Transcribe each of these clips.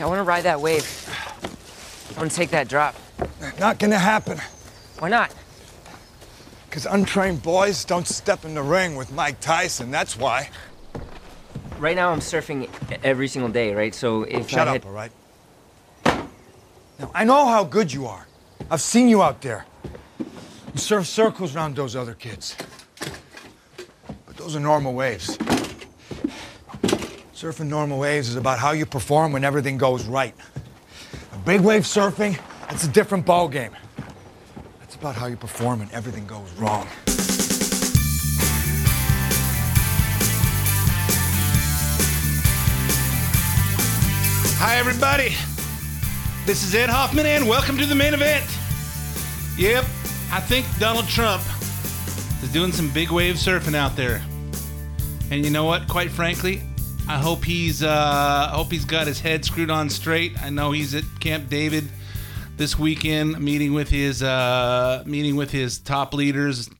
I want to ride that wave. I want to take that drop. Not gonna happen. Why not? Because untrained boys don't step in the ring with Mike Tyson, that's why. Right now, I'm surfing every single day, right? So if Shut I up, had... all right? Now, I know how good you are. I've seen you out there. You surf circles around those other kids. But those are normal waves. Surfing normal waves is about how you perform when everything goes right. Big wave surfing, that's a different ball game. That's about how you perform when everything goes wrong. Hi, everybody. This is Ed Hoffman, and welcome to the main event. Yep, I think Donald Trump is doing some big wave surfing out there. And you know what? Quite frankly, I hope he's uh, I hope he's got his head screwed on straight. I know he's at Camp David this weekend, meeting with his uh, meeting with his top leaders,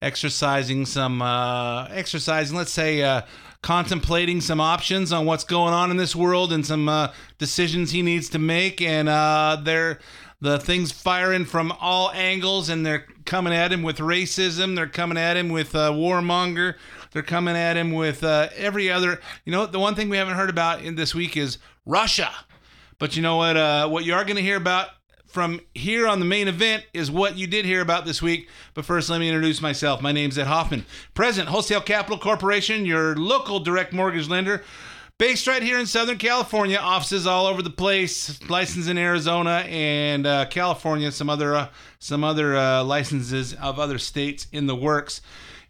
exercising some uh, exercising. Let's say. Uh, contemplating some options on what's going on in this world and some uh, decisions he needs to make and uh, they're the things firing from all angles and they're coming at him with racism they're coming at him with uh, warmonger they're coming at him with uh, every other you know what the one thing we haven't heard about in this week is russia but you know what uh, what you are going to hear about from here on the main event is what you did hear about this week. But first, let me introduce myself. My name's Ed Hoffman, President, Wholesale Capital Corporation, your local direct mortgage lender. Based right here in Southern California, offices all over the place, licensed in Arizona and uh, California, some other uh, some other uh, licenses of other states in the works.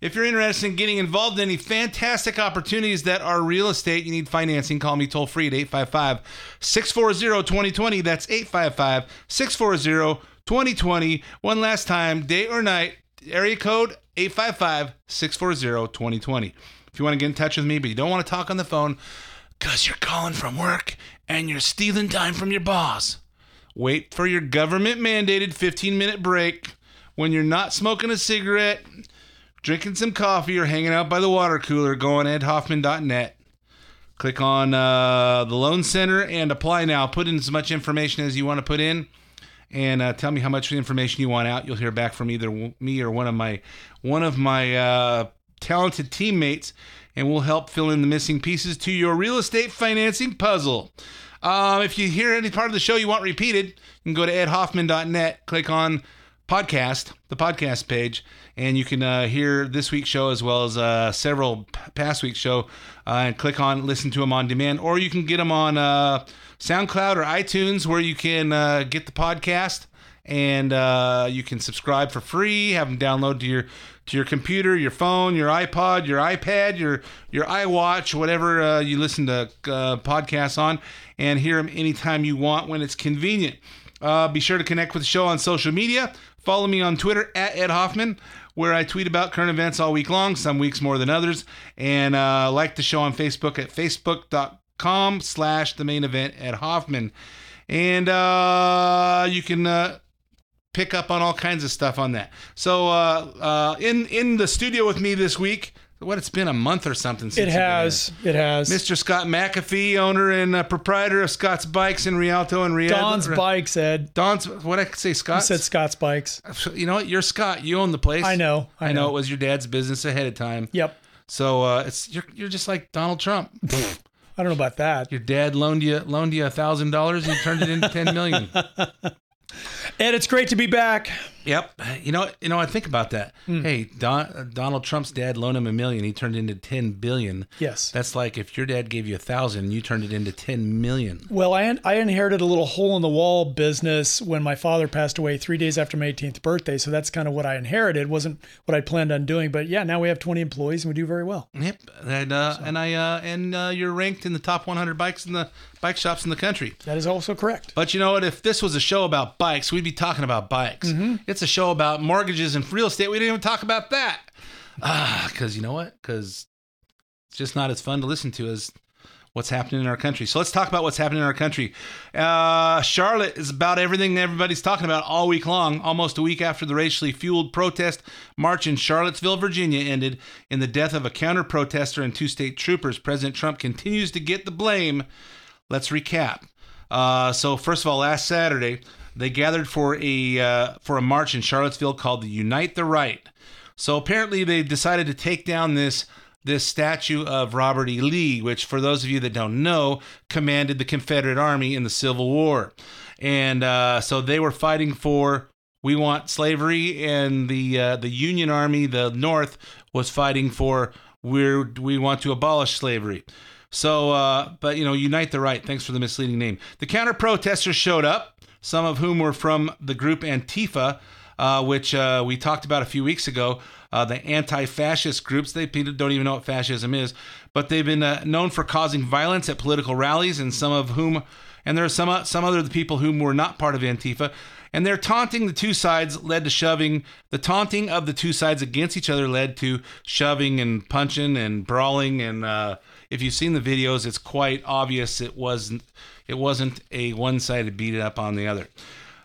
If you're interested in getting involved in any fantastic opportunities that are real estate, you need financing, call me toll free at 855 640 2020. That's 855 640 2020. One last time, day or night, area code 855 640 2020. If you want to get in touch with me, but you don't want to talk on the phone because you're calling from work and you're stealing time from your boss, wait for your government mandated 15 minute break when you're not smoking a cigarette drinking some coffee or hanging out by the water cooler, go on edhoffman.net. Click on uh, the Loan Center and apply now. Put in as much information as you want to put in, and uh, tell me how much information you want out. You'll hear back from either me or one of my one of my uh, talented teammates, and we'll help fill in the missing pieces to your real estate financing puzzle. Um, if you hear any part of the show you want repeated, you can go to edhoffman.net, click on podcast, the podcast page, and you can uh, hear this week's show as well as uh, several past week's show, uh, and click on listen to them on demand, or you can get them on uh, SoundCloud or iTunes, where you can uh, get the podcast and uh, you can subscribe for free. Have them download to your to your computer, your phone, your iPod, your iPad, your your iWatch, whatever you listen to podcasts on, and hear them anytime you want when it's convenient. Uh, be sure to connect with the show on social media. Follow me on Twitter at Ed Hoffman, where I tweet about current events all week long, some weeks more than others. And uh, like the show on Facebook at facebook.com slash the main event at Hoffman. And uh, you can uh, pick up on all kinds of stuff on that. So uh, uh, in, in the studio with me this week, what it's been a month or something since It has. It has. Mr. Scott McAfee, owner and uh, proprietor of Scott's Bikes in Rialto and Rialto. Don's Bikes, Ed. Don's what I say, You Scott. said Scott's Bikes. You know what? You're Scott. You own the place. I know. I, I know it was your dad's business ahead of time. Yep. So uh, it's you're you're just like Donald Trump. I don't know about that. Your dad loaned you loaned you a thousand dollars and you turned it into ten million. Ed, it's great to be back. Yep. You know, you know, I think about that. Hmm. Hey, Don, Donald Trump's dad loaned him a million. He turned into ten billion. Yes. That's like if your dad gave you a thousand, and you turned it into ten million. Well, I, I inherited a little hole in the wall business when my father passed away three days after my 18th birthday. So that's kind of what I inherited. wasn't what I planned on doing. But yeah, now we have 20 employees and we do very well. Yep. And uh, and I uh, and uh, you're ranked in the top 100 bikes in the bike shops in the country. That is also correct. But you know what? If this was a show about bikes, we'd be talking about bikes. It's a show about mortgages and real estate. We didn't even talk about that. Ah, because you know what? Because it's just not as fun to listen to as what's happening in our country. So let's talk about what's happening in our country. Uh, Charlotte is about everything everybody's talking about all week long. Almost a week after the racially fueled protest march in Charlottesville, Virginia ended in the death of a counter protester and two state troopers, President Trump continues to get the blame. Let's recap. Uh, so first of all, last Saturday they gathered for a uh, for a march in Charlottesville called the Unite the Right. So apparently they decided to take down this this statue of Robert E. Lee, which for those of you that don't know, commanded the Confederate Army in the Civil War, and uh, so they were fighting for we want slavery, and the uh, the Union Army, the North, was fighting for we're we want to abolish slavery. So, uh, but you know, unite the right. Thanks for the misleading name. The counter protesters showed up, some of whom were from the group Antifa, uh, which uh, we talked about a few weeks ago. Uh, the anti-fascist groups. They don't even know what fascism is, but they've been uh, known for causing violence at political rallies, and some of whom, and there are some uh, some other people whom were not part of Antifa, and their taunting the two sides led to shoving. The taunting of the two sides against each other led to shoving and punching and brawling. And uh, if you've seen the videos, it's quite obvious it wasn't it wasn't a one-sided beat up on the other.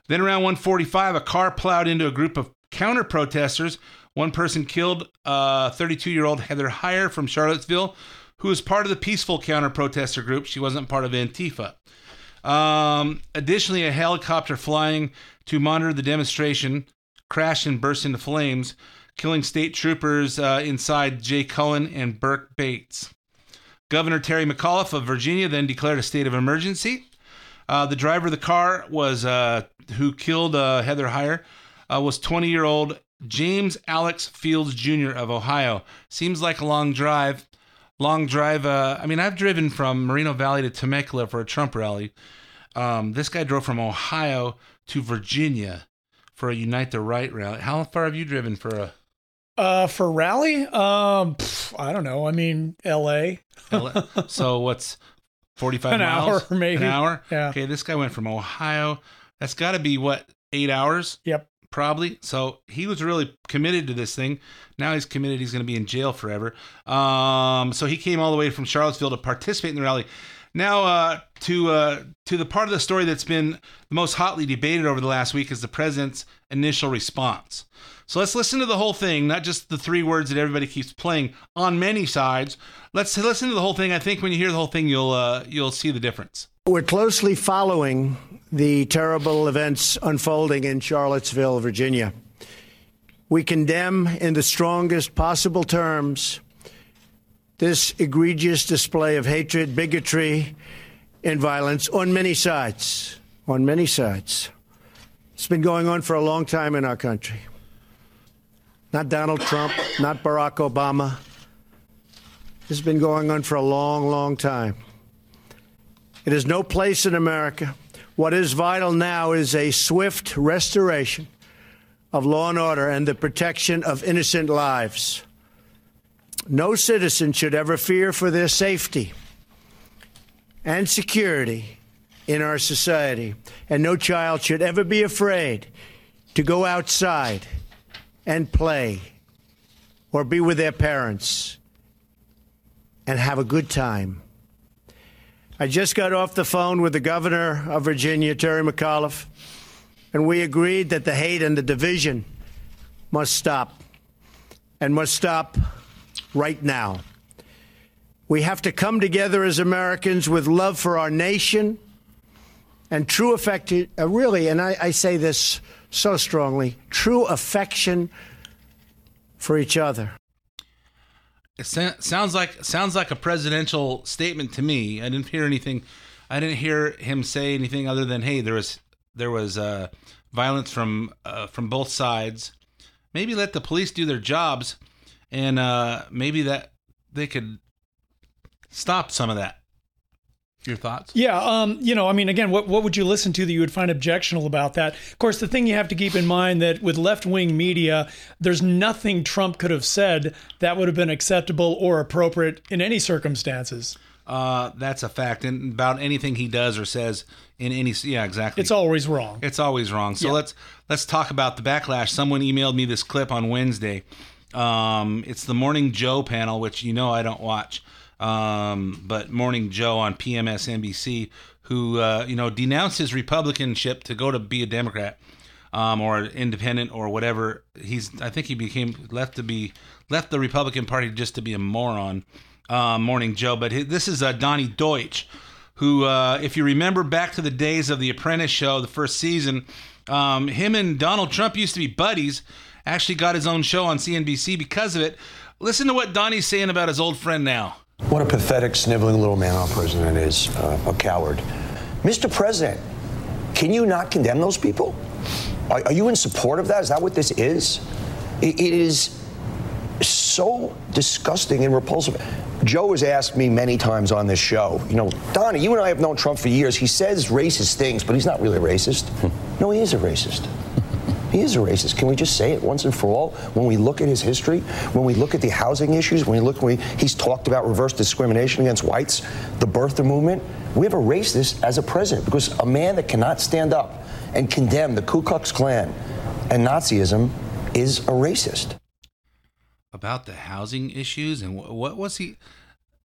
Then around 1:45, a car plowed into a group of counter protesters. One person killed 32-year-old Heather Heyer from Charlottesville, who was part of the peaceful counter protester group. She wasn't part of Antifa. Um, additionally, a helicopter flying to monitor the demonstration crashed and burst into flames, killing state troopers uh, inside Jay Cullen and Berke Bates. Governor Terry McAuliffe of Virginia then declared a state of emergency. Uh, the driver of the car was uh, who killed uh, Heather Heyer uh, was 20 year old James Alex Fields Jr. of Ohio. Seems like a long drive. Long drive. Uh, I mean, I've driven from Moreno Valley to Temecula for a Trump rally. Um, this guy drove from Ohio to Virginia for a Unite the Right rally. How far have you driven for a? Uh, for rally, um, pff, I don't know. I mean, L.A. so what's forty-five An miles? hour, maybe. An hour. Yeah. Okay, this guy went from Ohio. That's got to be what eight hours. Yep. Probably. So he was really committed to this thing. Now he's committed. He's going to be in jail forever. Um, so he came all the way from Charlottesville to participate in the rally. Now, uh, to uh, to the part of the story that's been the most hotly debated over the last week is the president's initial response. So let's listen to the whole thing, not just the three words that everybody keeps playing on many sides. Let's listen to the whole thing. I think when you hear the whole thing, you'll uh, you'll see the difference. We're closely following the terrible events unfolding in Charlottesville, Virginia. We condemn in the strongest possible terms this egregious display of hatred, bigotry, and violence on many sides. On many sides. It's been going on for a long time in our country. Not Donald Trump, not Barack Obama. This has been going on for a long, long time. It has no place in America. What is vital now is a swift restoration of law and order and the protection of innocent lives. No citizen should ever fear for their safety and security in our society, and no child should ever be afraid to go outside and play or be with their parents and have a good time. I just got off the phone with the governor of Virginia, Terry McAuliffe, and we agreed that the hate and the division must stop and must stop right now. We have to come together as Americans with love for our nation and true affection, uh, really, and I, I say this so strongly true affection for each other. It sounds like sounds like a presidential statement to me. I didn't hear anything. I didn't hear him say anything other than, "Hey, there was there was uh, violence from uh, from both sides. Maybe let the police do their jobs, and uh, maybe that they could stop some of that." Your thoughts? Yeah, um, you know, I mean, again, what what would you listen to that you would find objectionable about that? Of course, the thing you have to keep in mind that with left wing media, there's nothing Trump could have said that would have been acceptable or appropriate in any circumstances. Uh, that's a fact, and about anything he does or says in any yeah, exactly. It's always wrong. It's always wrong. So Yeah. let's let's talk about the backlash. Someone emailed me this clip on Wednesday. Um, it's the Morning Joe panel, which you know I don't watch, um, but Morning Joe on PMSNBC, who uh, you know denounced his Republicanship to go to be a Democrat um, or independent or whatever. He's I think he became left to be left the Republican Party just to be a moron. Uh, Morning Joe, but hi- this is uh, Donny Deutsch who, uh, if you remember back to the days of The Apprentice show, the first season, um, him and Donald Trump used to be buddies. Actually, got his own show on CNBC because of it. Listen to what Donny's saying about his old friend now. What a pathetic, sniveling little man our president is, uh, a coward. Mr. President, can you not condemn those people? Are, are you in support of that? Is that what this is? it, it is so disgusting and repulsive. Joe has asked me many times on this show, you know, Donny, you and I have known Trump for years. He says racist things, but he's not really a racist. no, he is a racist. He is a racist. Can we just say it once and for all? When we look at his history, when we look at the housing issues, when we look, when we, he's talked about reverse discrimination against whites, the birther movement. We have a racist as a president because a man that cannot stand up and condemn the Ku Klux Klan and Nazism is a racist. About the housing issues and wh- what was he?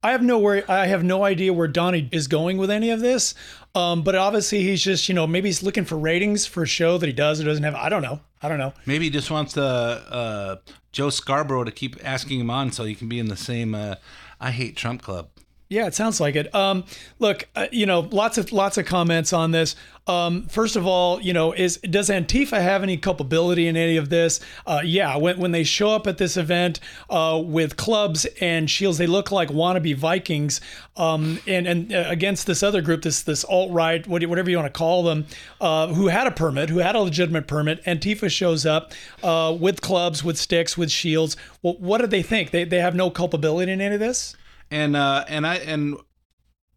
I have no worry. I have no idea where Donny is going with any of this. Um, but obviously, he's just you know maybe he's looking for ratings for a show that he does or doesn't have. I don't know. I don't know. Maybe he just wants the uh, Joe Scarborough to keep asking him on so he can be in the same uh, I hate Trump club. Yeah, it sounds like it. Um, look, uh, you know, lots of lots of comments on this. Um, first of all, you know, is does Antifa have any culpability in any of this? Uh, yeah, when when they show up at this event uh, with clubs and shields, they look like wannabe Vikings. Um, and and uh, against this other group, this this alt right, whatever you want to call them, uh, who had a permit, who had a legitimate permit, Antifa shows up uh, with clubs, with sticks, with shields. Well, what do they think? They they have no culpability in any of this and uh, and I and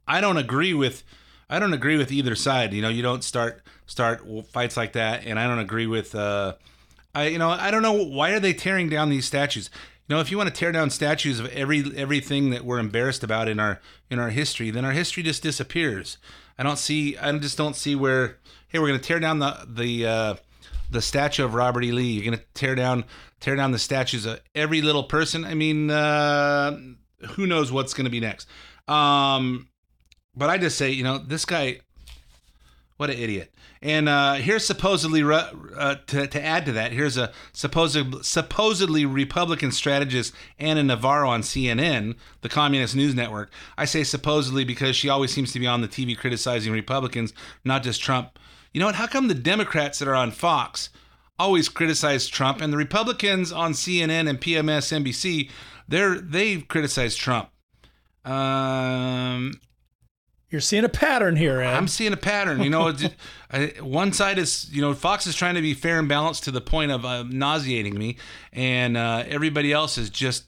I don't agree with I don't agree with either side. You know, you don't start start fights like that, and I don't agree with. Uh, I you know I don't know why are they tearing down these statues. You know, if you want to tear down statues of every everything that we're embarrassed about in our in our history, then our history just disappears. I don't see. I just don't see where. Hey, we're going to tear down the the uh, the statue of Robert E. Lee. You're going to tear down tear down the statues of every little person. I mean, uh, who knows what's going to be next. Um, but I just say, you know, this guy, what an idiot. And uh, here's supposedly uh, to, to add to that. Here's a supposed supposedly Republican strategist Ana Navarro on CNN, the communist news network. I say supposedly because she always seems to be on the TV criticizing Republicans, not just Trump. You know what? How come the Democrats that are on Fox always criticize Trump and the Republicans on CNN and PMS NBC they're they've criticized Trump. Um, you're seeing a pattern here, Ed. I'm seeing a pattern. You know, one side is you know Fox is trying to be fair and balanced to the point of uh, nauseating me, and uh, everybody else is just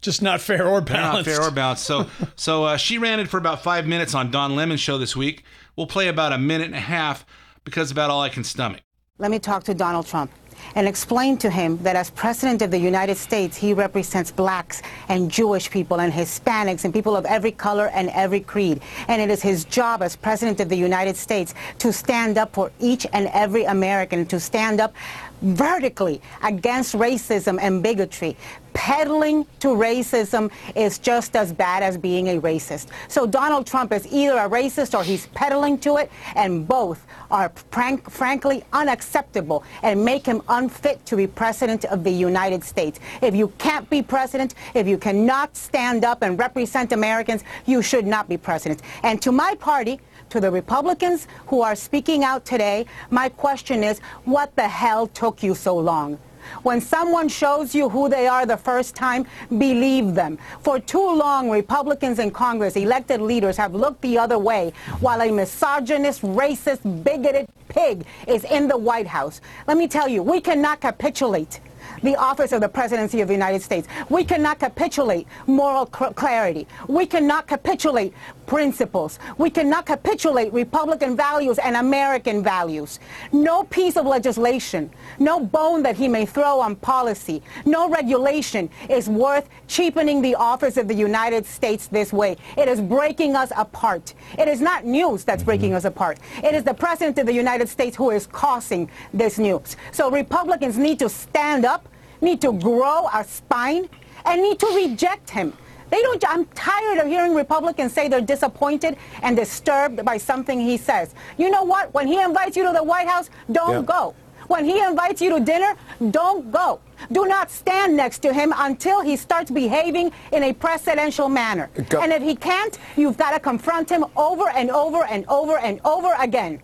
just not fair or balanced. Not fair or balanced. So so uh, she ranted for about five minutes on Don Lemon's show this week. We'll play about a minute and a half because about all I can stomach. Let me talk to Donald Trump and explain to him that as President of the United States, he represents blacks and Jewish people and Hispanics and people of every color and every creed. And it is his job as President of the United States to stand up for each and every American, to stand up vertically against racism and bigotry. Peddling to racism is just as bad as being a racist. So Donald Trump is either a racist or he's peddling to it, and both are frank, frankly unacceptable and make him unfit to be president of the United States. If you can't be president, if you cannot stand up and represent Americans, you should not be president. And to my party, to the Republicans who are speaking out today, my question is, what the hell took you so long? When someone shows you who they are the first time, believe them. For too long, Republicans in Congress, elected leaders, have looked the other way while a misogynist, racist, bigoted pig is in the White House. Let me tell you, we cannot capitulate the office of the presidency of the United States. We cannot capitulate moral clarity. We cannot capitulate principles. We cannot capitulate Republican values and American values. No piece of legislation, no bone that he may throw on policy, no regulation is worth cheapening the office of the United States this way. It is breaking us apart. It is not news that's mm-hmm. breaking us apart. It is the President of the United States who is causing this news. So Republicans need to stand up, need to grow a spine, and need to reject him. They don't. I'm tired of hearing Republicans say they're disappointed and disturbed by something he says. You know what? When he invites you to the White House, don't yeah. go. When he invites you to dinner, don't go. Do not stand next to him until he starts behaving in a presidential manner. Go- And if he can't, you've got to confront him over and over and over and over again.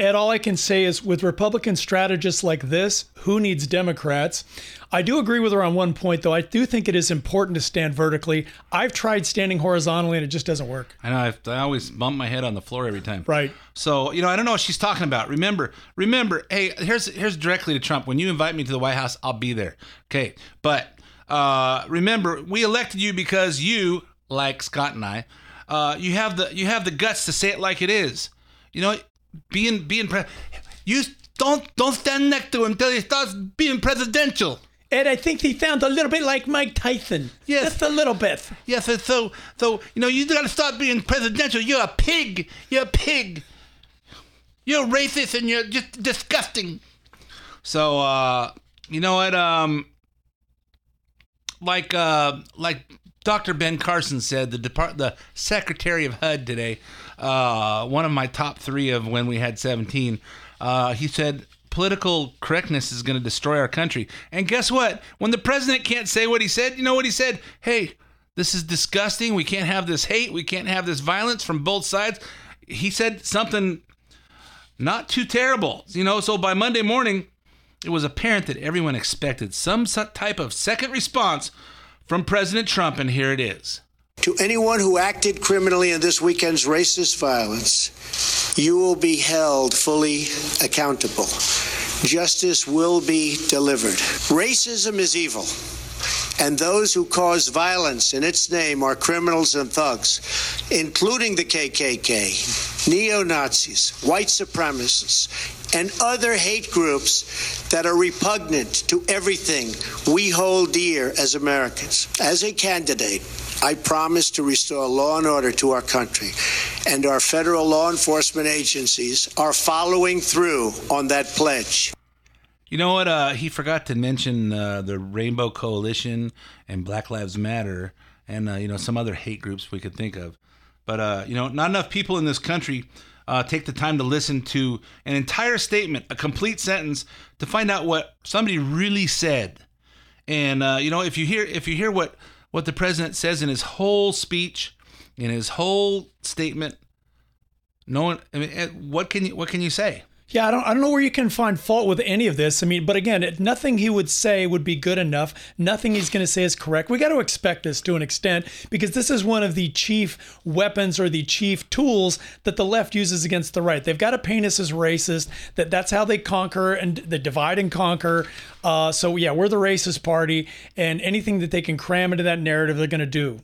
Ed, all I can say is with Republican strategists like this, who needs Democrats? I do agree with her on one point, though. I do think it is important to stand vertically. I've tried standing horizontally and it just doesn't work. I know. I, I always bump my head on the floor every time. Right. So you know, I don't know what she's talking about. Remember, remember. Hey, here's here's directly to Trump. When you invite me to the White House, I'll be there. Okay, but uh, remember, we elected you because you, like Scott and I, uh, you have the you have the guts to say it like it is. You know, being being pre- you don't don't stand next to him until he starts being presidential. Ed, I think he sounds a little bit like Mike Tyson. Yes. Just a little bit. Yes, and so so you know you got to start being presidential. You're a pig. You're a pig. You're racist and you're just disgusting. So uh, you know what? Um, like uh, like Dr. Ben Carson said, the depart the Secretary of HUD today, uh, one of my top three of when we had 17. Uh, he said political correctness is going to destroy our country. And guess what? When the president can't say what he said, you know what he said? Hey, this is disgusting. We can't have this hate. We can't have this violence from both sides. He said something not too terrible, you know. So by Monday morning, it was apparent that everyone expected some type of second response from President Trump, and here it is. To anyone who acted criminally in this weekend's racist violence, you will be held fully accountable. Justice will be delivered. Racism is evil, and those who cause violence in its name are criminals and thugs, including the KKK, neo Nazis, white supremacists, and other hate groups that are repugnant to everything we hold dear as Americans. As a candidate, I promise to restore law and order to our country, and our federal law enforcement agencies are following through on that pledge. You know what? Uh, he forgot to mention uh, the Rainbow Coalition and Black Lives Matter, and uh, you know some other hate groups we could think of. But uh, you know, not enough people in this country uh, take the time to listen to an entire statement, a complete sentence, to find out what somebody really said. And uh, you know, if you hear if you hear what what the president says in his whole speech, in his whole statement, no one. I mean, eh, what can you what can you say? Yeah, I don't, I don't know where you can find fault with any of this. I mean, but again, nothing he would say would be good enough. Nothing he's going to say is correct. We got to expect this to an extent because this is one of the chief weapons or the chief tools that the left uses against the right. They've got to paint us as racist. That that's how they conquer and they divide and conquer. Uh, so yeah, we're the racist party, and anything that they can cram into that narrative, they're going to do.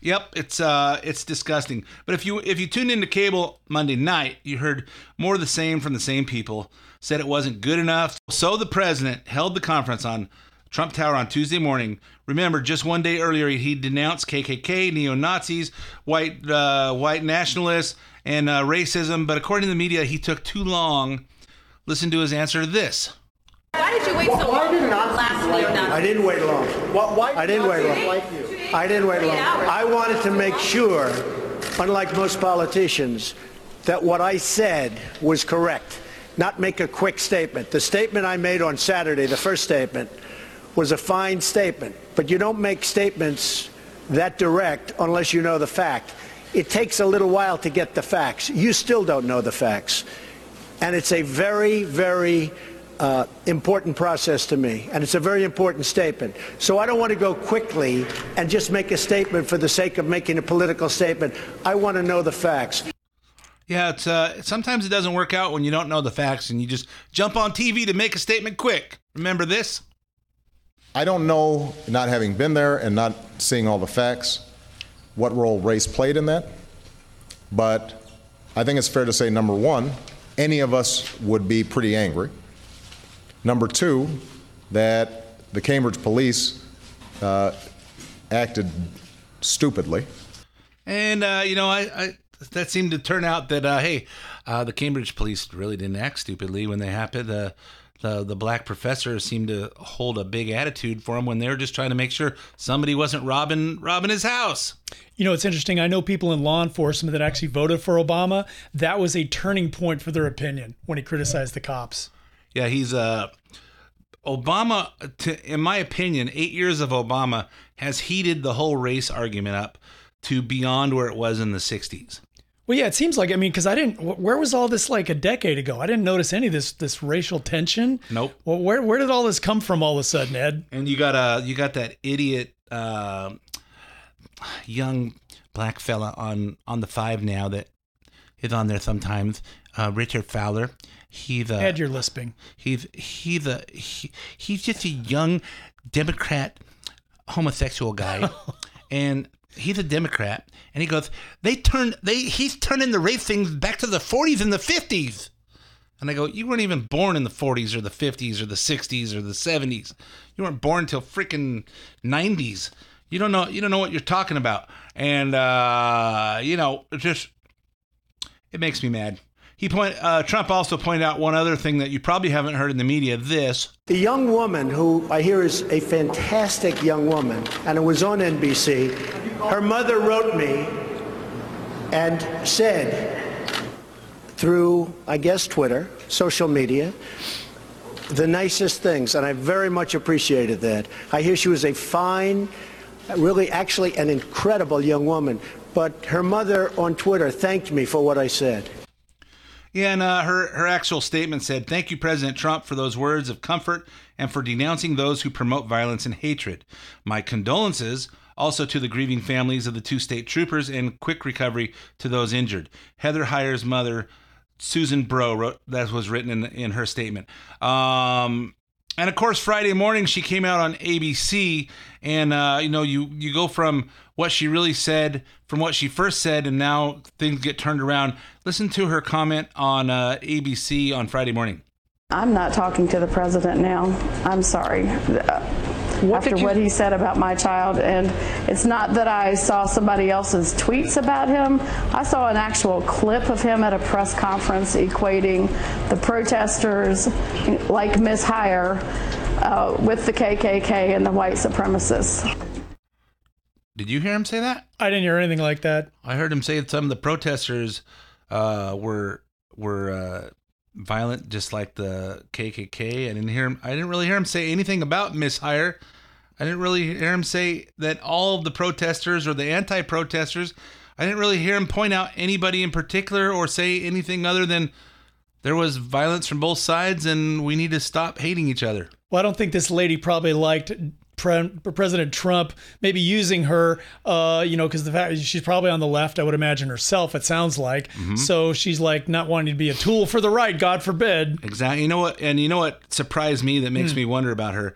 Yep, it's uh it's disgusting. But if you if you tuned into cable Monday night, you heard more of the same from the same people. Said it wasn't good enough. So the president held the conference on Trump Tower on Tuesday morning. Remember, just one day earlier, he denounced KKK, neo Nazis, white uh, white nationalists, and uh, racism. But according to the media, he took too long. Listen to his answer to this. Why did you wait so long last neo-Nazi? I didn't wait long. Why, why I didn't wait long. I didn't wait long. I wanted to make sure, unlike most politicians, that what I said was correct, not make a quick statement. The statement I made on Saturday, the first statement, was a fine statement, but you don't make statements that direct unless you know the fact. It takes a little while to get the facts. You still don't know the facts. And it's a very, very uh, important process to me, and it's a very important statement. So I don't want to go quickly and just make a statement for the sake of making a political statement. I want to know the facts. Yeah, it's uh, sometimes it doesn't work out when you don't know the facts and you just jump on TV to make a statement quick. Remember this? I don't know, not having been there and not seeing all the facts, what role race played in that. But I think it's fair to say, number one, any of us would be pretty angry. Number two, that the Cambridge police uh, acted stupidly. And uh, you know, I, I that seemed to turn out that uh, hey, uh, the Cambridge police really didn't act stupidly when they happened. The the the black professor seemed to hold a big attitude for him when they were just trying to make sure somebody wasn't robbing robbing his house. You know, it's interesting. I know people in law enforcement that actually voted for Obama. That was a turning point for their opinion when he criticized the cops. Yeah, he's uh Obama to, in my opinion, 8 years of Obama has heated the whole race argument up to beyond where it was in the 60s. Well, yeah, it seems like I mean, because I didn't. Where was all this like a decade ago? I didn't notice any of this this racial tension. Nope. Well, where where did all this come from all of a sudden, Ed? And you got uh you got that idiot uh, young black fella on on the 5 now that is on there sometimes, uh, Richard Fowler. He's uh, Ed, you're lisping. He's he's a he, he's just a young Democrat homosexual guy, and he's a Democrat. And he goes, they turned they he's turning the race things back to the 40s and the 50s. And I go, you weren't even born in the 40s or the 50s or the 60s or the 70s. You weren't born until freaking 90s. You don't know you don't know what you're talking about. And uh, you know, just it makes me mad. He point uh, Trump also pointed out one other thing that you probably haven't heard in the media. This The young woman, who I hear is a fantastic young woman, and it was on NBC, her mother wrote me and said, through, I guess, Twitter, social media, the nicest things, and I very much appreciated that. I hear she was a fine, really, actually, an incredible young woman, but her mother on Twitter thanked me for what I said. Yeah, and uh, her her actual statement said, "Thank you, President Trump, for those words of comfort and for denouncing those who promote violence and hatred. My condolences." Also to the grieving families of the two state troopers and quick recovery to those injured. Heather Heyer's mother, Susan Bro, wrote that was written in in her statement. Um, and of course, Friday morning she came out on ABC, and uh, you know, you you go from what she really said, from what she first said, and now things get turned around. Listen to her comment on uh, ABC on Friday morning. I'm not talking to the president now. I'm sorry. Uh, After you- what he said about my child, and it's not that I saw somebody else's tweets about him. I saw an actual clip of him at a press conference equating the protesters, like Ms. Heyer, uh, with the KKK and the white supremacists. Did you hear him say that? I didn't hear anything like that. I heard him say that some of the protesters uh, were were uh, violent, just like the KKK. I didn't hear him. I didn't really hear him say anything about Miss Heyer. I didn't really hear him say that all of the protesters or the anti-protesters. I didn't really hear him point out anybody in particular or say anything other than there was violence from both sides and we need to stop hating each other. Well, I don't think this lady probably liked Pre- President Trump maybe using her, uh, you know, because the fact she's probably on the left, I would imagine herself. It sounds like so she's like not wanting to be a tool for the right. God forbid. Exactly. You know what? And you know what surprised me that makes me wonder about her.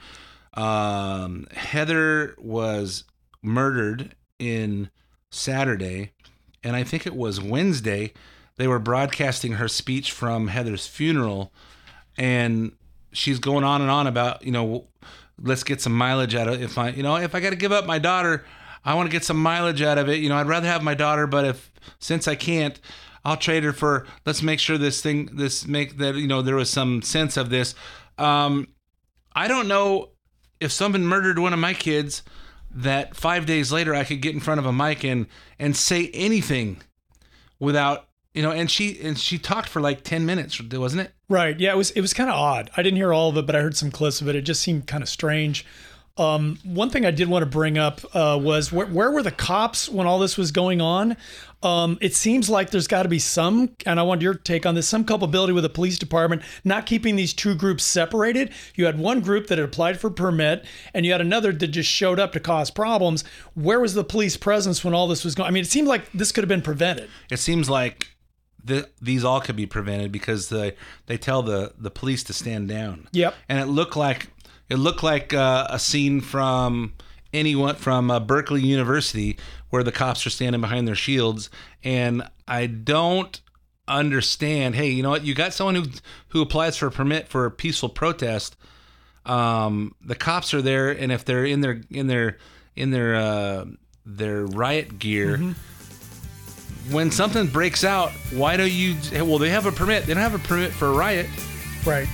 Um, Heather was murdered in Saturday, and I think it was Wednesday. They were broadcasting her speech from Heather's funeral, and she's going on and on about you know let's get some mileage out of if I you know if I got to give up my daughter, I want to get some mileage out of it. You know I'd rather have my daughter, but if since I can't. I'll trade her for let's make sure this thing this make that you know there was some sense of this um I don't know if someone murdered one of my kids that 5 days later I could get in front of a mic and and say anything without you know and she and she talked for like 10 minutes wasn't it Right. Yeah, it was it was kind of odd. I didn't hear all of it, but I heard some clips of it. It just seemed kind of strange. Um, one thing I did want to bring up uh, was where, where were the cops when all this was going on? Um, it seems like there's got to be some, and I want your take on this, some culpability with the police department not keeping these two groups separated. You had one group that had applied for permit, and you had another that just showed up to cause problems. Where was the police presence when all this was going? I mean, it seemed like this could have been prevented. it seems like the, these all could be prevented because the, they tell the, the police to stand down. Yep. And it looked like it looked like uh, a scene from anyone from uh, Berkeley University where the cops are standing behind their shields, and I don't understand. Hey, you know what? You got someone who who applies for a permit for a peaceful protest. Um, the cops are there, and if they're in their in their in their uh, their riot gear when something breaks out, why don't you? Well, they have a permit. They don't have a permit for a riot. Right.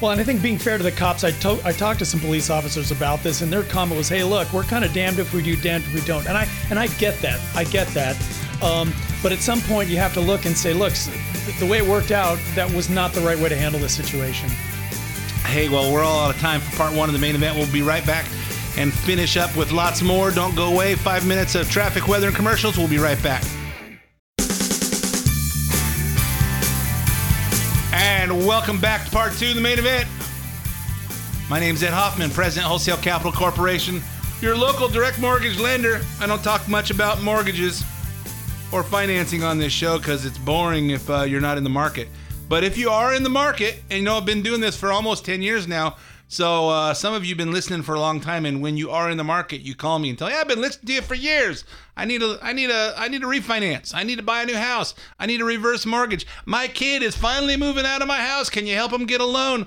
Well, and I think being fair to the cops, I, to- I talked to some police officers about this, and their comment was, "Hey, look, we're kind of damned if we do, damned if we don't." And I and I get that. I get that. Um, but at some point, you have to look and say, "Look, the way it worked out, that was not the right way to handle this situation." Hey, well, we're all out of time for part one of the main event. We'll be right back and finish up with lots more. Don't go away. Five minutes of traffic, weather, and commercials. We'll be right back. And welcome back to part two of the main event. My name's Ed Hoffman, President, Wholesale Capital Corporation, your local direct mortgage lender. I don't talk much about mortgages or financing on this show because it's boring if uh, you're not in the market. But if you are in the market, and you know I've been doing this for almost 10 years now, so uh, some of you have been listening for a long time, and when you are in the market, you call me and tell me, I've been listening to you for years. I need a, I need a, I need a refinance. I need to buy a new house. I need a reverse mortgage. My kid is finally moving out of my house. Can you help him get a loan?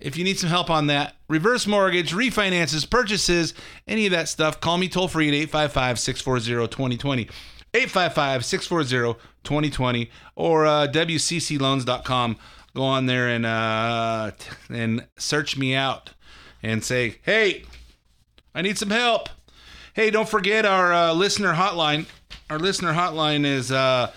If you need some help on that, reverse mortgage, refinances, purchases, any of that stuff, call me toll free at 855 640 2020. 855 640 2020 or uh, WCCloans.com. Go on there and, uh, and search me out and say, hey, I need some help. Hey, don't forget our uh, listener hotline. Our listener hotline is uh,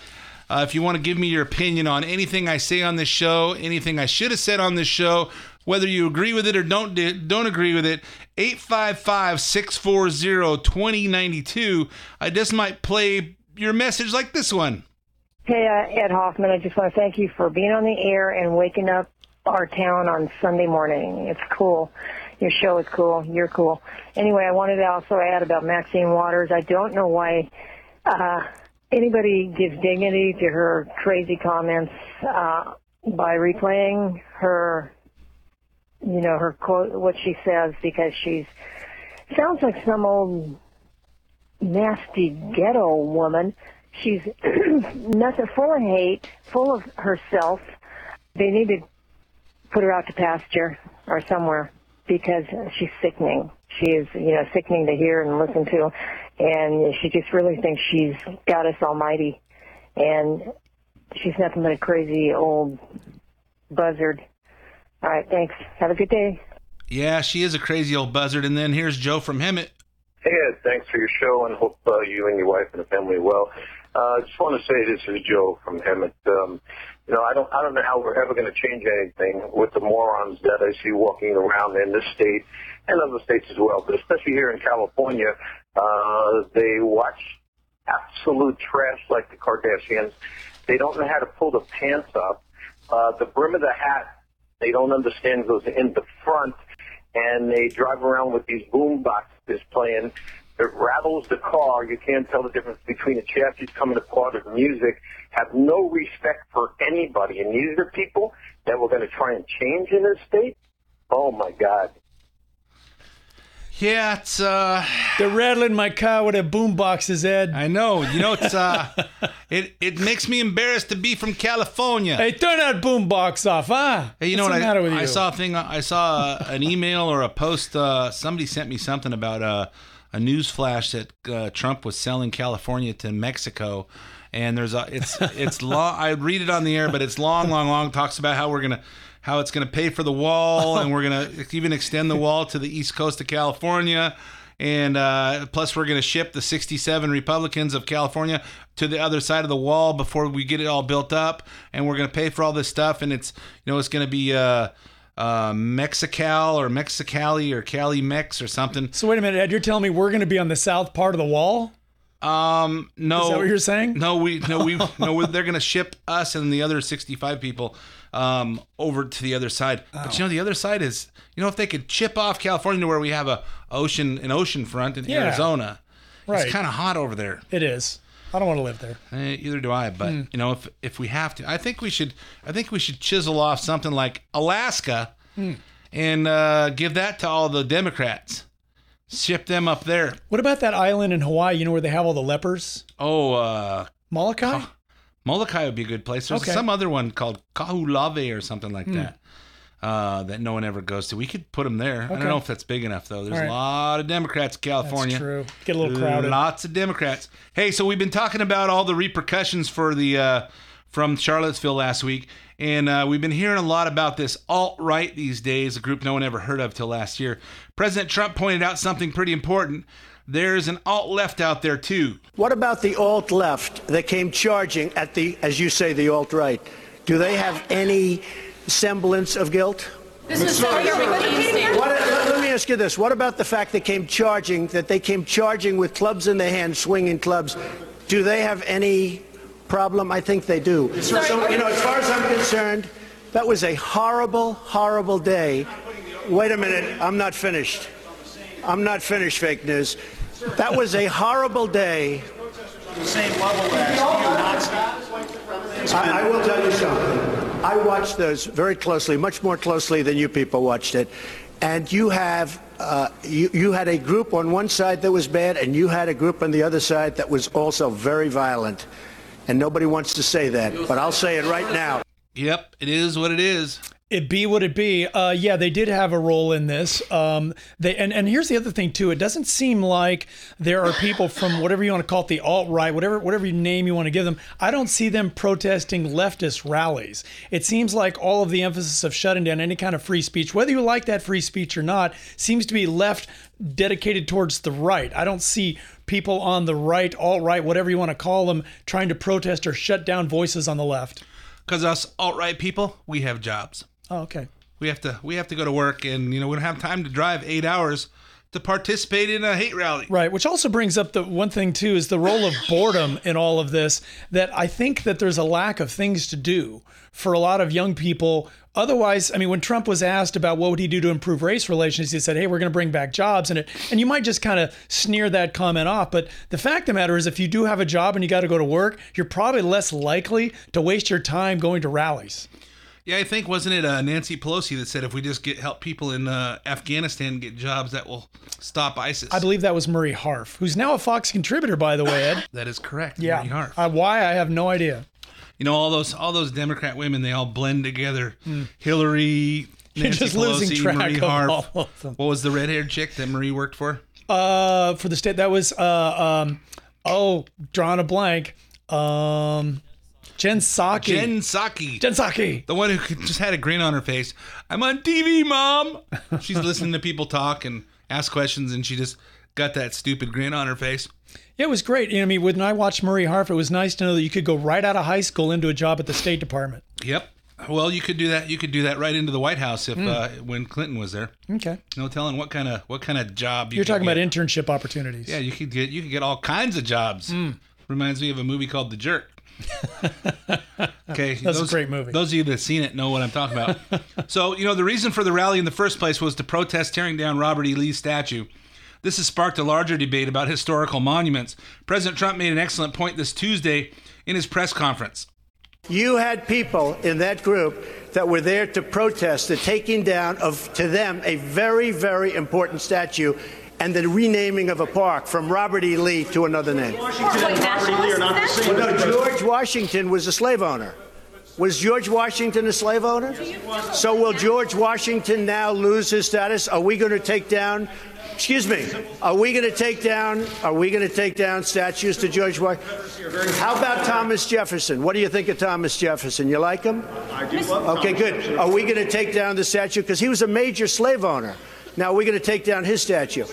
uh, if you want to give me your opinion on anything I say on this show, anything I should have said on this show, whether you agree with it or don't don't agree with it 855-640-2092 i just might play your message like this one hey uh, ed hoffman i just want to thank you for being on the air and waking up our town on sunday morning. It's cool. Your show is cool. You're cool. Anyway i wanted to also add about maxine waters. I don't know why uh, anybody gives dignity to her crazy comments uh, by replaying her you know her quote what she says because she's sounds like some old nasty ghetto woman she's nothing full of hate full of herself they need to put her out to pasture or somewhere because she's sickening she is you know sickening to hear and listen to and she just really thinks she's got us almighty and she's nothing but a crazy old buzzard all right, thanks. Have a good day. Yeah, she is a crazy old buzzard. And then here's Joe from Hemet. Hey, Ed, thanks for your show and hope uh, you and your wife and the family well. I uh, just want to say this is Joe from Hemet. Um, you know, I don't, I don't know how we're ever going to change anything with the morons that I see walking around in this state and other states as well, but especially here in California, uh, they watch absolute trash like the Kardashians. They don't know how to pull the pants up. Uh, the brim of the hat they don't understand goes in the front, and they drive around with these boom boxes playing. It rattles the car. You can't tell the difference between a chassis coming apart or music. Have no respect for anybody. And these are people that we're going to try and change in this state. Oh my God. Yeah, it's uh They're rattling my car with their boom boxes, Ed. I know. You know it's uh it it makes me embarrassed to be from California. Hey, turn that boom box off, huh? Hey, you know what the I, matter with I saw a thing I saw an email or a post uh somebody sent me something about uh a news flash that uh, Trump was selling California to Mexico. And there's a it's it's long I read it on the air but it's long long long. Talks about how we're going to how it's going to pay for the wall and we're going to even extend the wall to the east coast of California. And uh, plus we're going to ship the 67 Republicans of California to the other side of the wall before we get it all built up. And we're going to pay for all this stuff. And it's you know it's going to be uh uh, Mexical or Mexicali or Cali Mex or something. So wait a minute, Ed. You're telling me we're going to be on the south part of the wall? Um, no. Is that what you're saying? No, we no we no we, they're going to ship us and the other 65 people um over to the other side. But you know the other side is you know if they could chip off California to where we have a ocean an ocean front in Yeah. Arizona. Right. It's kind of hot over there. It is. I don't want to live there. Eh, either do I, but Hmm. you know if if we have to, I think we should I think we should chisel off something like Alaska Hmm. and uh give that to all the Democrats. Ship them up there. What about that island in Hawaii? You know where they have all the lepers? Oh, uh Molokai. Molokai would be a good place. There's Okay. some other one called Kahoolawe or something like Hmm. that. Uh, that no one ever goes to. We could put them there. I don't know if that's big enough though. There's All right. a lot of Democrats in California. That's true. Get a little crowded. Lots of Democrats. Hey, so we've been talking about all the repercussions for the uh, from Charlottesville last week, and uh, we've been hearing a lot about this alt right these days, a group no one ever heard of till last year. President Trump pointed out something pretty important. There's an alt left out there too. What about the alt left that came charging at the, as you say, the alt right? Do they have any semblance of guilt? This was so your McCain statement. What, let, let me ask you this. What about the fact they came charging, that they came charging with clubs in their hands, swinging clubs? Do they have any problem? I think they do. So, you know, as far as I'm concerned, that was a horrible, horrible day. Wait a minute. I'm not finished. I'm not finished, fake news. That was a horrible day. Same level as neo-Nazi. I, I will tell you something. I watched those very closely, much more closely than you people watched it. And you have, uh, you, you had a group on one side that was bad, and you had a group on the other side that was also very violent. And nobody wants to say that, but I'll say it right now. Yep, it is what it is. It be what it be. Uh, yeah, they did have a role in this. Um, they and, and here's the other thing too. It doesn't seem like there are people from whatever you want to call it, the alt right, whatever whatever name you want to give them. I don't see them protesting leftist rallies. It seems like all of the emphasis of shutting down any kind of free speech, whether you like that free speech or not, seems to be left dedicated towards the right. I don't see people on the right, alt right, whatever you want to call them, trying to protest or shut down voices on the left. Because us alt right people, we have jobs. Oh, okay. We have to we have to go to work, and you know we don't have time to drive eight hours to participate in a hate rally. Right, which also brings up the one thing too is the role of boredom in all of this. That I think that there's a lack of things to do for a lot of young people. Otherwise, I mean, when Trump was asked about what would he do to improve race relations, he said, "Hey, we're going to bring back jobs," and it, and you might just kind of sneer that comment off. But the fact of the matter is, if you do have a job and you got to go to work, you're probably less likely to waste your time going to rallies. Yeah, I think wasn't it uh, Nancy Pelosi that said if we just get help people in uh, Afghanistan get jobs that will stop ISIS. I believe that was Marie Harf, who's now a Fox contributor, by the way, Ed. that is correct. yeah. Marie Harf. Uh, why I have no idea. You know all those all those Democrat women, they all blend together. Hillary, You're Nancy just Pelosi, losing track Marie of Harf. all of them. What was the red haired chick that Marie worked for? Uh, for the state that was uh um oh drawing a blank um Jen Psaki. Jen Psaki. Jen Psaki. The one who just had a grin on her face. I'm on TV, mom. She's listening to people talk and ask questions, and she just got that stupid grin on her face. Yeah, it was great. You know, I mean, when I watched Marie Harf, it was nice to know that you could go right out of high school into a job at the State Department. Yep. Well, you could do that. You could do that right into the White House if Mm. uh, when Clinton was there. Okay. No telling what kind of what kind of job you You're talking get. about internship opportunities. Yeah, you could get you could get all kinds of jobs. Reminds me of a movie called The Jerk. okay, That's a great movie. Those of you that have seen it know what I'm talking about. so, you know, the reason for the rally in the first place was to protest tearing down Robert E. Lee's statue. This has sparked a larger debate about historical monuments. President Trump made an excellent point this Tuesday in his press conference. You had people in that group that were there to protest the taking down of, to them, a very, very important statue and the renaming of a park from Robert E. Lee to another name. Washington and Robert E. Lee are not the same. Well, no, George Washington was a slave owner. Was George Washington a slave owner? So will George Washington now lose his status? Are we going to take down? Excuse me. Are we going to take down? Are we going to take down statues to George Washington? How about Thomas Jefferson? What do you think of Thomas Jefferson? You like him? I do Okay, good. Are we going to take down the statue? Because he was a major slave owner. Now we're going to take down his statue.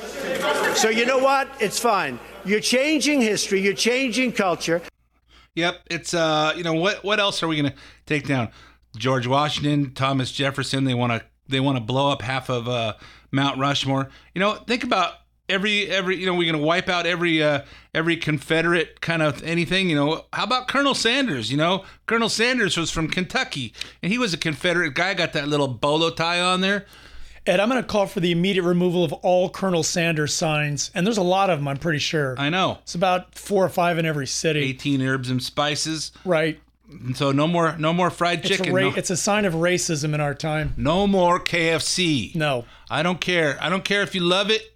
So you know what? It's fine. You're changing history. You're changing culture. Yep, it's uh, you know what what else are we gonna take down? George Washington, Thomas Jefferson. They want to they want to blow up half of uh, Mount Rushmore. You know, think about every every you know we're gonna wipe out every uh, every Confederate kind of anything. You know, how about Colonel Sanders? You know, Colonel Sanders was from Kentucky and he was a Confederate guy. Got that little bolo tie on there. Ed, I'm going to call for the immediate removal of all Colonel Sanders signs, and there's a lot of them. I'm pretty sure. I know. It's about four or five in every city. 18 herbs and spices. Right. And so no more no more fried It's chicken. a, ra- no- it's a sign of racism in our time. No more KFC. No. I don't care. I don't care if you love it.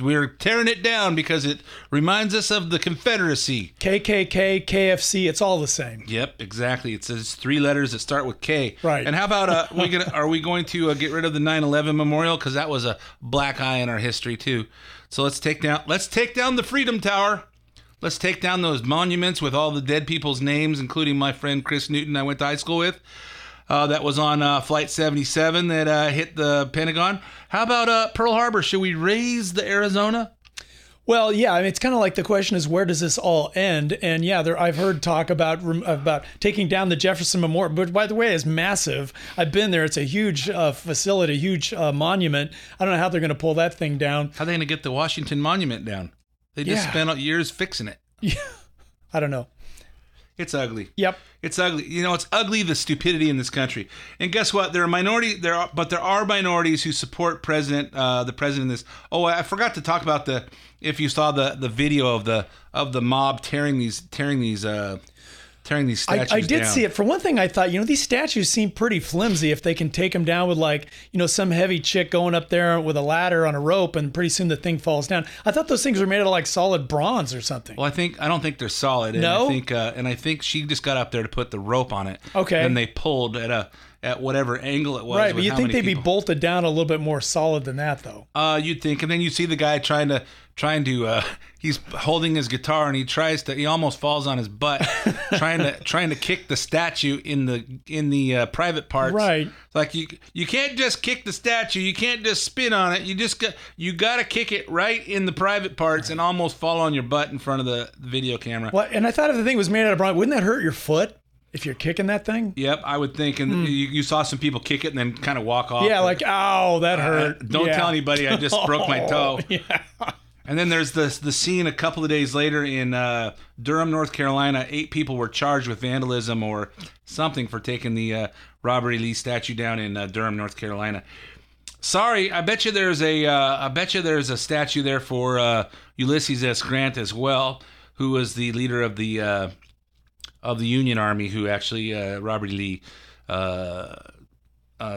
We're tearing it down because it reminds us of the Confederacy. KKK, KFC, it's all the same. Yep, exactly. It says three letters that start with K. Right. And how about uh, we gonna are we going to uh, get rid of the 9/11 memorial because that was a black eye in our history too. So let's take down let's take down the Freedom Tower. Let's take down those monuments with all the dead people's names, including my friend Chris Newton I went to high school with. Uh, that was on uh, Flight 77 that uh, hit the Pentagon. How about uh, Pearl Harbor? Should we raise the Arizona? Well, yeah, I mean, it's kind of like the question is where does this all end? And yeah, there I've heard talk about about taking down the Jefferson Memorial, but by the way, it's massive. I've been there; it's a huge uh, facility, huge uh, monument. I don't know how they're going to pull that thing down. How are they going to get the Washington Monument down? They just Yeah. spent years fixing it. Yeah, I don't know. It's ugly. Yep. It's ugly. You know, it's ugly the stupidity in this country. And guess what? There are minority there are but there are minorities who support president uh the president in this. Oh, I forgot to talk about the if you saw the the video of the of the mob tearing these tearing these uh tearing these I, statues I did down. see it. For one thing, I thought, you know, these statues seem pretty flimsy if they can take them down with, like, you know, some heavy chick going up there with a ladder on a rope and pretty soon the thing falls down. I thought those things were made out of, like, solid bronze or something. Well, I think I don't think they're solid. And No? I think uh, and I think she just got up there to put the rope on it. Okay. And they pulled at a at whatever angle it was. right, but you think they'd be bolted down a little bit more solid than that, though. Uh, you'd think, and then you see the guy trying to trying to. Uh, he's holding his guitar and he tries to. He almost falls on his butt, trying to trying to kick the statue in the in the uh, private parts. Right. It's like you you can't just kick the statue. You can't just spin on it. You just got you got to kick it right in the private parts and almost fall on your butt in front of the video camera. Well, and I thought if the thing was made out of bronze, wouldn't that hurt your foot if you're kicking that thing? Yep, I would think, and you, you saw some people kick it and then kind of walk off. Yeah, like, ow, that Uh, hurt. don't Yeah. tell anybody. I just broke my toe. Yeah. And then there's the the scene a couple of days later in uh, Durham, North Carolina. Eight people were charged with vandalism or something for taking the uh, Robert E. Lee statue down in uh, Durham, North Carolina. Sorry, I bet you there's a uh, I bet you there's a statue there for uh, Ulysses S. Grant as well, who was the leader of the uh, of the Union Army, who actually Robert E. Lee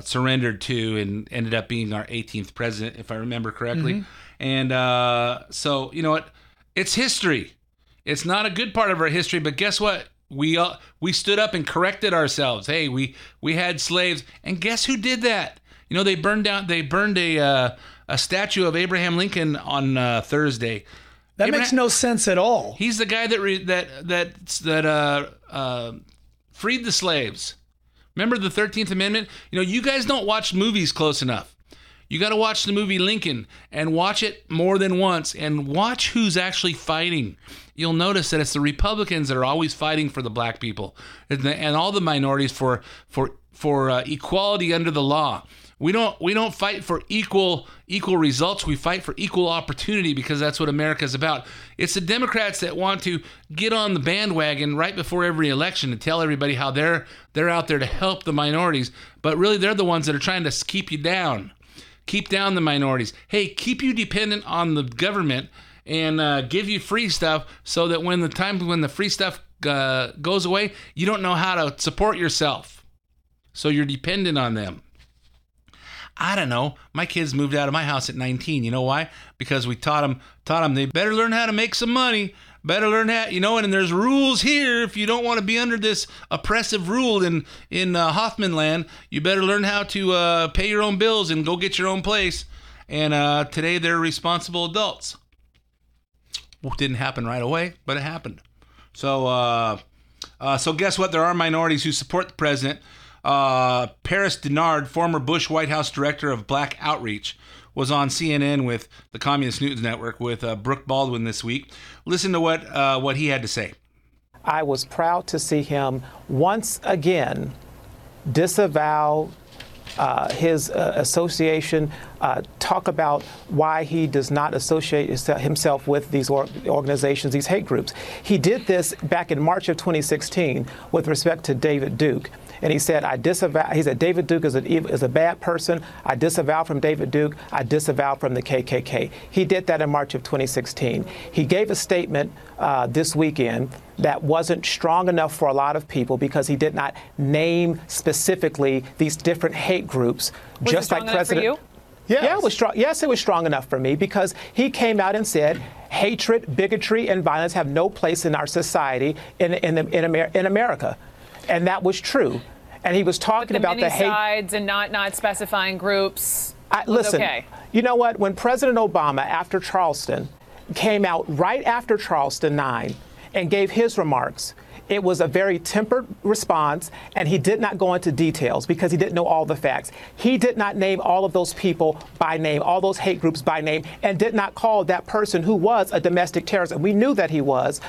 surrendered to and ended up being our 18th president, if I remember correctly. Mhm. And uh, so, you know what? It's history. It's not a good part of our history, but guess what? We uh, we stood up and corrected ourselves. Hey, we we had slaves, and guess who did that? You know, they burned down. They burned a uh, a statue of Abraham Lincoln on uh, Thursday. That makes no sense at all. He's the guy that re- that that that uh, uh, freed the slaves. Remember the Thirteenth Amendment? You know, you guys don't watch movies close enough. You got to watch the movie Lincoln and watch it more than once and watch who's actually fighting. You'll notice that it's the Republicans that are always fighting for the black people and, the, and all the minorities for for for uh, equality under the law. We don't we don't fight for equal equal results. We fight for equal opportunity because that's what America is about. It's the Democrats that want to get on the bandwagon right before every election and tell everybody how they're they're out there to help the minorities, but really they're the ones that are trying to keep you down keep down the minorities. Hey, keep you dependent on the government and uh, give you free stuff so that when the time when the free stuff uh, goes away, you don't know how to support yourself. So you're dependent on them. I don't know. My kids moved out of my house at 19. You know why? Because we taught them taught them they better learn how to make some money. Better learn how, you know, and, there's rules here. If you don't want to be under this oppressive rule in in uh, Hoffman land, you better learn how to uh, pay your own bills and go get your own place. And uh, today they're responsible adults. Well, didn't happen right away, but it happened. So, uh, uh, so guess what? There are minorities who support the president. Uh, Paris Dennard, former Bush White House director of Black Outreach, was on CNN with the Communist News Network with uh, Brooke Baldwin this week. Listen to what uh, what he had to say. I was proud to see him once again disavow uh, his uh, association, uh, talk about why he does not associate himself with these or- organizations, these hate groups. He did this back in March of 2016 with respect to David Duke. And he said, I disavow, he said, David Duke is a, is a bad person. I disavow from David Duke. I disavow from the KKK. He did that in March of 2016. He gave a statement uh, this weekend that wasn't strong enough for a lot of people because he did not name specifically these different hate groups, Was just like President. you? Yes. Yeah, it was strong. Yes, it was strong enough for me because he came out and said hatred, bigotry, and violence have no place in our society in in, in, Amer- in America, and that was true. And he was talking about the hate. sides and not not specifying groups. I, listen, okay. you know what? When President Obama, after Charleston, came out right after Charleston 9 and gave his remarks, It was a very tempered response, and he did not go into details because he didn't know all the facts. He did not name all of those people by name, all those hate groups by name, and did not call that person who was a domestic terrorist, and we knew that he was,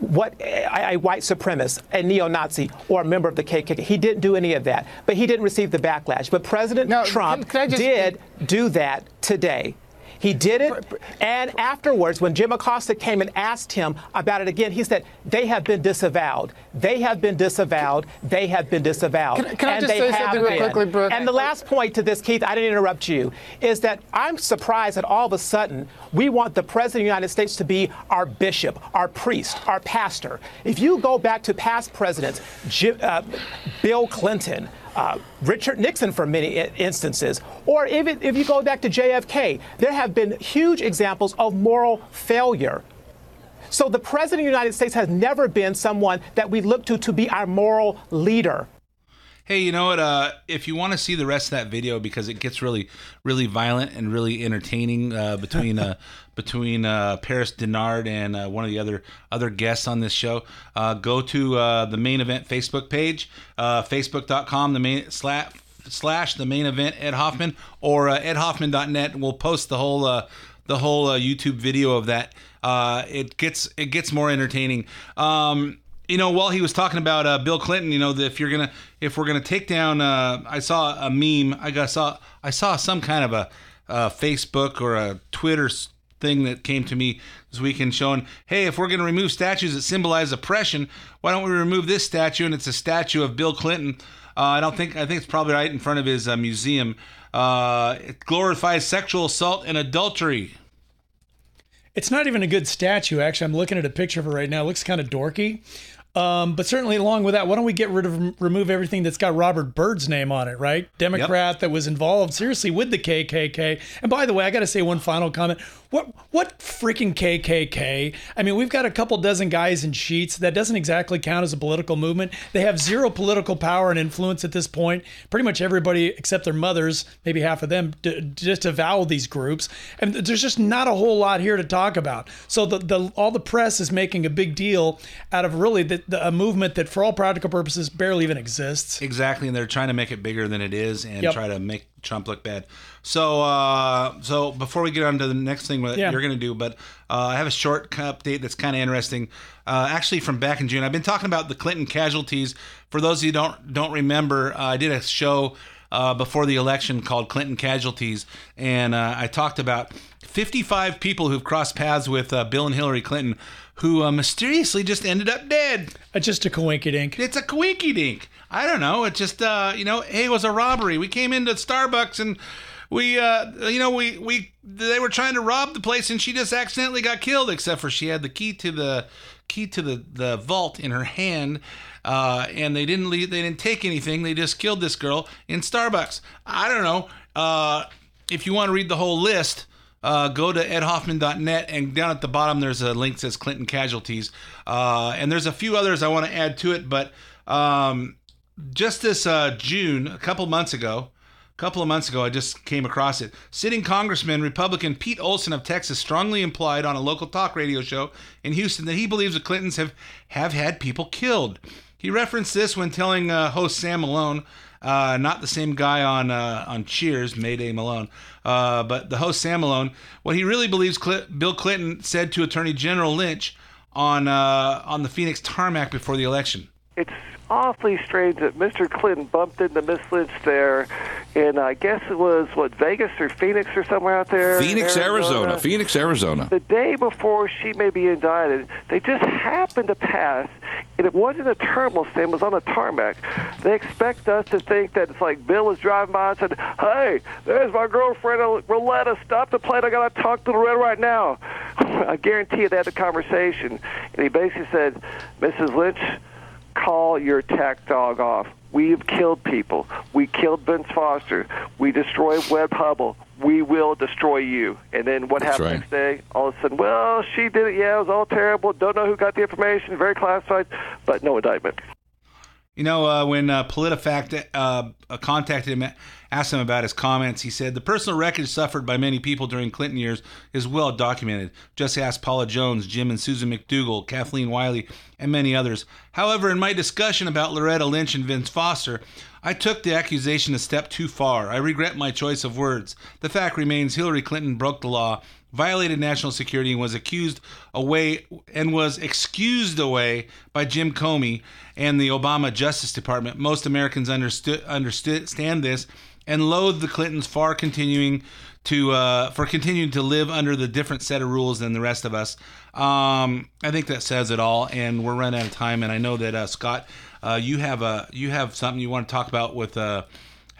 what a, a white supremacist, a neo-Nazi, or a member of the KKK. He didn't do any of that, but he didn't receive the backlash. But President Trump can I just- did do that today. He did it, and afterwards, when Jim Acosta came and asked him about it again, he said, "They have been disavowed. They have been disavowed. They have been disavowed." Can- can I and just they say something real quickly, Brooke? And the last point to this, Keith, I didn't interrupt you, is that I'm surprised that all of a sudden we want the President of the United States to be our bishop, our priest, our pastor. If you go back to past presidents, Jim, uh, Bill Clinton, uh, Richard Nixon for many instances, or even if you go back to JFK, there have been huge examples of moral failure. So the President of the United States has never been someone that we look to to be our moral leader. Hey, you know what? Uh, if you want to see the rest of that video because it gets really, really violent and really entertaining uh, between uh, between uh, Paris Dennard and uh, one of the other other guests on this show, uh, go to uh, the main event Facebook page, uh, facebook.com the main slash slash the main event Ed Hoffman or uh, edhoffman.net. and We'll post the whole uh, the whole uh, YouTube video of that. Uh, it gets it gets more entertaining. Um, you know, while he was talking about uh, Bill Clinton, you know, if you're gonna if we're gonna take down, uh, I saw a meme. I got saw I saw some kind of a uh, Facebook or a Twitter thing that came to me this weekend showing, hey, if we're gonna remove statues that symbolize oppression, why don't we remove this statue? And it's a statue of Bill Clinton. Uh, I don't think I think it's probably right in front of his uh, museum. Uh, it glorifies sexual assault and adultery. It's not even a good statue, actually. I'm looking at a picture of it right now. It looks kind of dorky. Um, but certainly, along with that, why don't we get rid of remove everything that's got Robert Byrd's name on it, right? Democrat that was involved seriously with the KKK. And by the way, I got to say one final comment. What what freaking KKK? I mean, we've got a couple dozen guys in sheets. That doesn't exactly count as a political movement. They have zero political power and influence at this point. Pretty much everybody except their mothers, maybe half of them, d- just avow these groups. And there's just not a whole lot here to talk about. So the, the all the press is making a big deal out of really the, the, a movement that, for all practical purposes, barely even exists. Exactly, and they're trying to make it bigger than it is and Yep. try to make Trump look bad. So, uh, so before we get on to the next thing that Yeah. you're going to do, but uh, I have a short update that's kind of interesting. Uh, actually, from back in June, I've been talking about the Clinton casualties. For those of you who don't don't remember, uh, I did a show uh, before the election called Clinton Casualties, and uh, I talked about 55 people who've crossed paths with uh, Bill and Hillary Clinton who uh, mysteriously just ended up dead. It's just a coinky dink. It's a coinky dink. I don't know. It just, uh, you know, hey, it was a robbery. We came into Starbucks and we, uh, you know, we, we, they were trying to rob the place and she just accidentally got killed, except for she had the key to the, key to the, the vault in her hand. Uh, and they didn't leave, they didn't take anything. They just killed this girl in Starbucks. I don't know. Uh, if you want to read the whole list, uh, go to edhoffman.net and down at the bottom there's a link that says Clinton casualties. Uh, and there's a few others I want to add to it, but um, just this uh, June, a couple months ago, couple of months ago, I just came across it. Sitting Congressman Republican Pete Olson of Texas strongly implied on a local talk radio show in Houston that he believes the Clintons have, have had people killed. He referenced this when telling uh, host Sam Malone, uh, not the same guy on uh, on Cheers, Mayday Malone, uh, but the host Sam Malone, what he really believes Cl- Bill Clinton said to Attorney General Lynch on uh, on the Phoenix tarmac before the election. It's awfully strange that Mr. Clinton bumped into Miss Lynch there, and I guess it was what Vegas or Phoenix or somewhere out there. Phoenix, Arizona. Phoenix, Arizona. The day before she may be indicted, they just happened to pass, and it wasn't a terminal stand; it was on a tarmac. They expect us to think that it's like Bill was driving by and said, "Hey, there's my girlfriend, Roletta. Stop the plane. I gotta talk to Loretta right now." I guarantee you they had the conversation, and he basically said, "Mrs. Lynch." Call your attack dog off. We've killed people. We killed Vince Foster. We destroyed Webb Hubbell. We will destroy you. And then what That's happened right. next day? All of a sudden, well, she did it. Yeah, it was all terrible. Don't know who got the information. Very classified, but no indictment. You know, uh, when uh, PolitiFact uh, contacted him, asked him about his comments, he said the personal wreckage suffered by many people during Clinton years is well documented. Just ask Paula Jones, Jim and Susan McDougal, Kathleen Willey, and many others. However, in my discussion about Loretta Lynch and Vince Foster, I took the accusation a step too far. I regret my choice of words. The fact remains Hillary Clinton broke the law, violated national security, and was accused away and was excused away by Jim Comey and the Obama Justice Department. Most Americans understood understand this and loathe the Clintons far continuing to uh, for continuing to live under the different set of rules than the rest of us. Um, I think that says it all, and we're running out of time. And I know that uh, Scott, uh, you have a you have something you want to talk about with uh,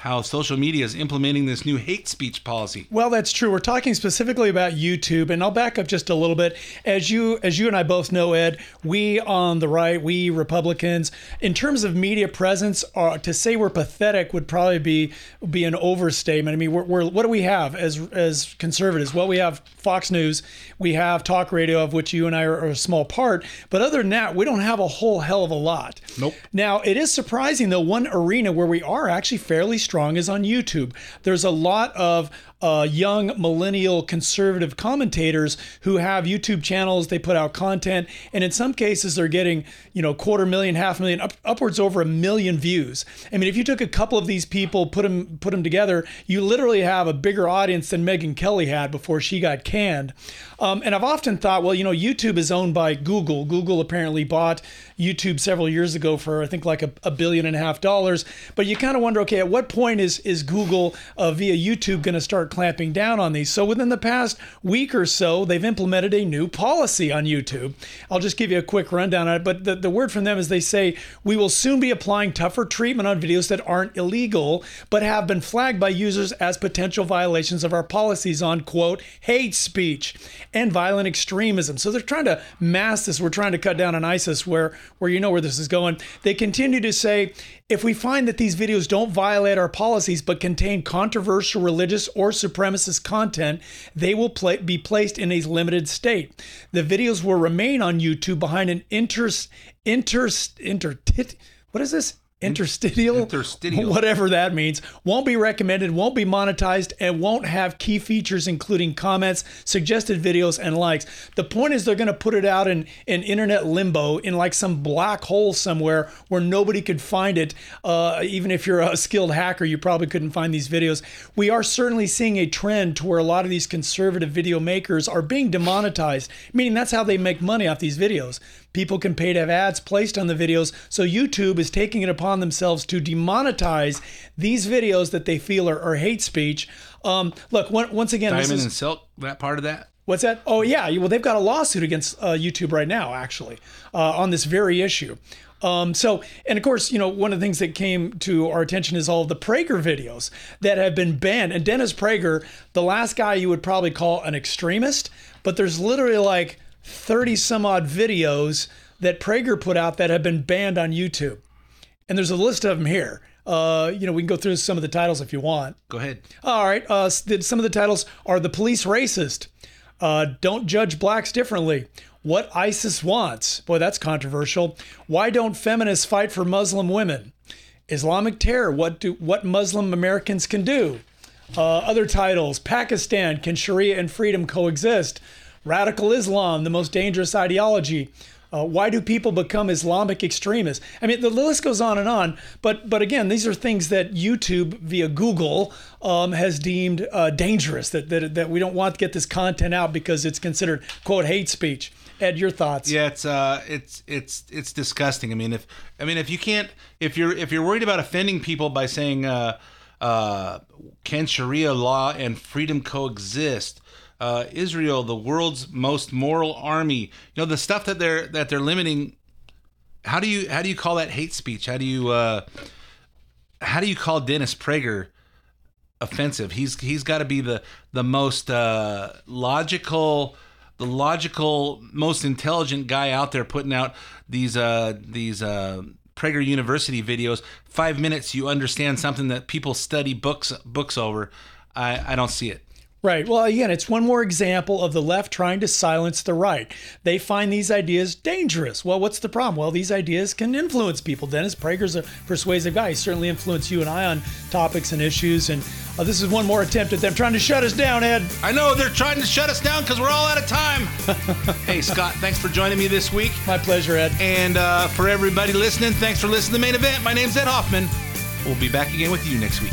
how social media is implementing this new hate speech policy. Well, that's true. We're talking specifically about YouTube, and I'll back up just a little bit. As you as you and I both know, Ed, we on the right, we Republicans, in terms of media presence, uh, to say we're pathetic would probably be be an overstatement. I mean, we're, we're what do we have as as conservatives? Well, we have Fox News, we have talk radio, of which you and I are, are a small part, but other than that, we don't have a whole hell of a lot. Nope. Now, it is surprising though. One arena where we are actually fairly strong is on YouTube. There's a lot of uh, young millennial conservative commentators who have YouTube channels. They put out content, and in some cases, they're getting you know quarter million, half million, up, upwards over a million views. I mean, if you took a couple of these people, put them put them together, you literally have a bigger audience than Megyn Kelly had before she got canned. Um, and I've often thought, well, you know, YouTube is owned by Google. Google apparently bought YouTube several years ago for I think like a, a billion and a half dollars. But you kind of wonder, okay, at what point is is Google uh, via YouTube going to start clamping down on these? So within the past week or so, they've implemented a new policy on YouTube. I'll just give you a quick rundown on it. But the, the word from them is they say we will soon be applying tougher treatment on videos that aren't illegal but have been flagged by users as potential violations of our policies on quote hate speech and violent extremism. So they're trying to mask this. We're trying to cut down on ISIS where where you know where this is going. They continue to say if we find that these videos don't violate our policies but contain controversial religious or supremacist content, they will be placed in a limited state. The videos will remain on YouTube behind an inter inter inter what is this? Interstitial, interstitial, whatever that means, won't be recommended, won't be monetized, and won't have key features including comments, suggested videos, and likes. The point is they're going to put it out in, in internet limbo in like some black hole somewhere where nobody could find it. Uh, even if you're a skilled hacker, you probably couldn't find these videos. We are certainly seeing a trend to where a lot of these conservative video makers are being demonetized, meaning that's how they make money off these videos. People can pay to have ads placed on the videos, so YouTube is taking it upon themselves to demonetize these videos that they feel are, are hate speech. Um, look, one, once again, Diamond is, and Silk, that part of that. What's that? Oh yeah, well they've got a lawsuit against uh, YouTube right now, actually, uh, on this very issue. Um, so, and of course, you know, one of the things that came to our attention is all of the Prager videos that have been banned. And Dennis Prager, the last guy you would probably call an extremist, but there's literally like 30 some odd videos that Prager put out that have been banned on YouTube. And there's a list of them here. Uh, you know, we can go through some of the titles if you want. Go ahead. All right. Uh, some of the titles are The Police Racist, uh, Don't Judge Blacks Differently, What ISIS Wants. Boy, that's controversial. Why Don't Feminists Fight for Muslim Women? Islamic Terror, What, do, what Muslim Americans Can Do. Uh, other titles Pakistan, Can Sharia and Freedom Coexist? Radical Islam, the most dangerous ideology. Uh, why do people become Islamic extremists? I mean, the list goes on and on. But but again, these are things that YouTube via Google um, has deemed uh, dangerous. That, that that we don't want to get this content out because it's considered quote hate speech. Ed, your thoughts? Yeah, it's uh, it's it's it's disgusting. I mean, if I mean if you can't if you're if you're worried about offending people by saying uh, uh, can Sharia law and freedom coexist? Uh, Israel, the world's most moral army. You know the stuff that they're that they're limiting. How do you how do you call that hate speech? How do you uh, how do you call Dennis Prager offensive? He's he's got to be the the most uh, logical, the logical, most intelligent guy out there putting out these uh, these. Uh, Prager University videos. Five minutes, you understand something that people study books books over. I, I don't see it. Right. Well, again, it's one more example of the left trying to silence the right. They find these ideas dangerous. Well, what's the problem? Well, these ideas can influence people. Dennis Prager's a persuasive guy. He certainly influenced you and I on topics and issues. And uh, this is one more attempt at them trying to shut us down, Ed. I know they're trying to shut us down because we're all out of time. hey, Scott, thanks for joining me this week. My pleasure, Ed. And uh, for everybody listening, thanks for listening to the main event. My name's Ed Hoffman. We'll be back again with you next week.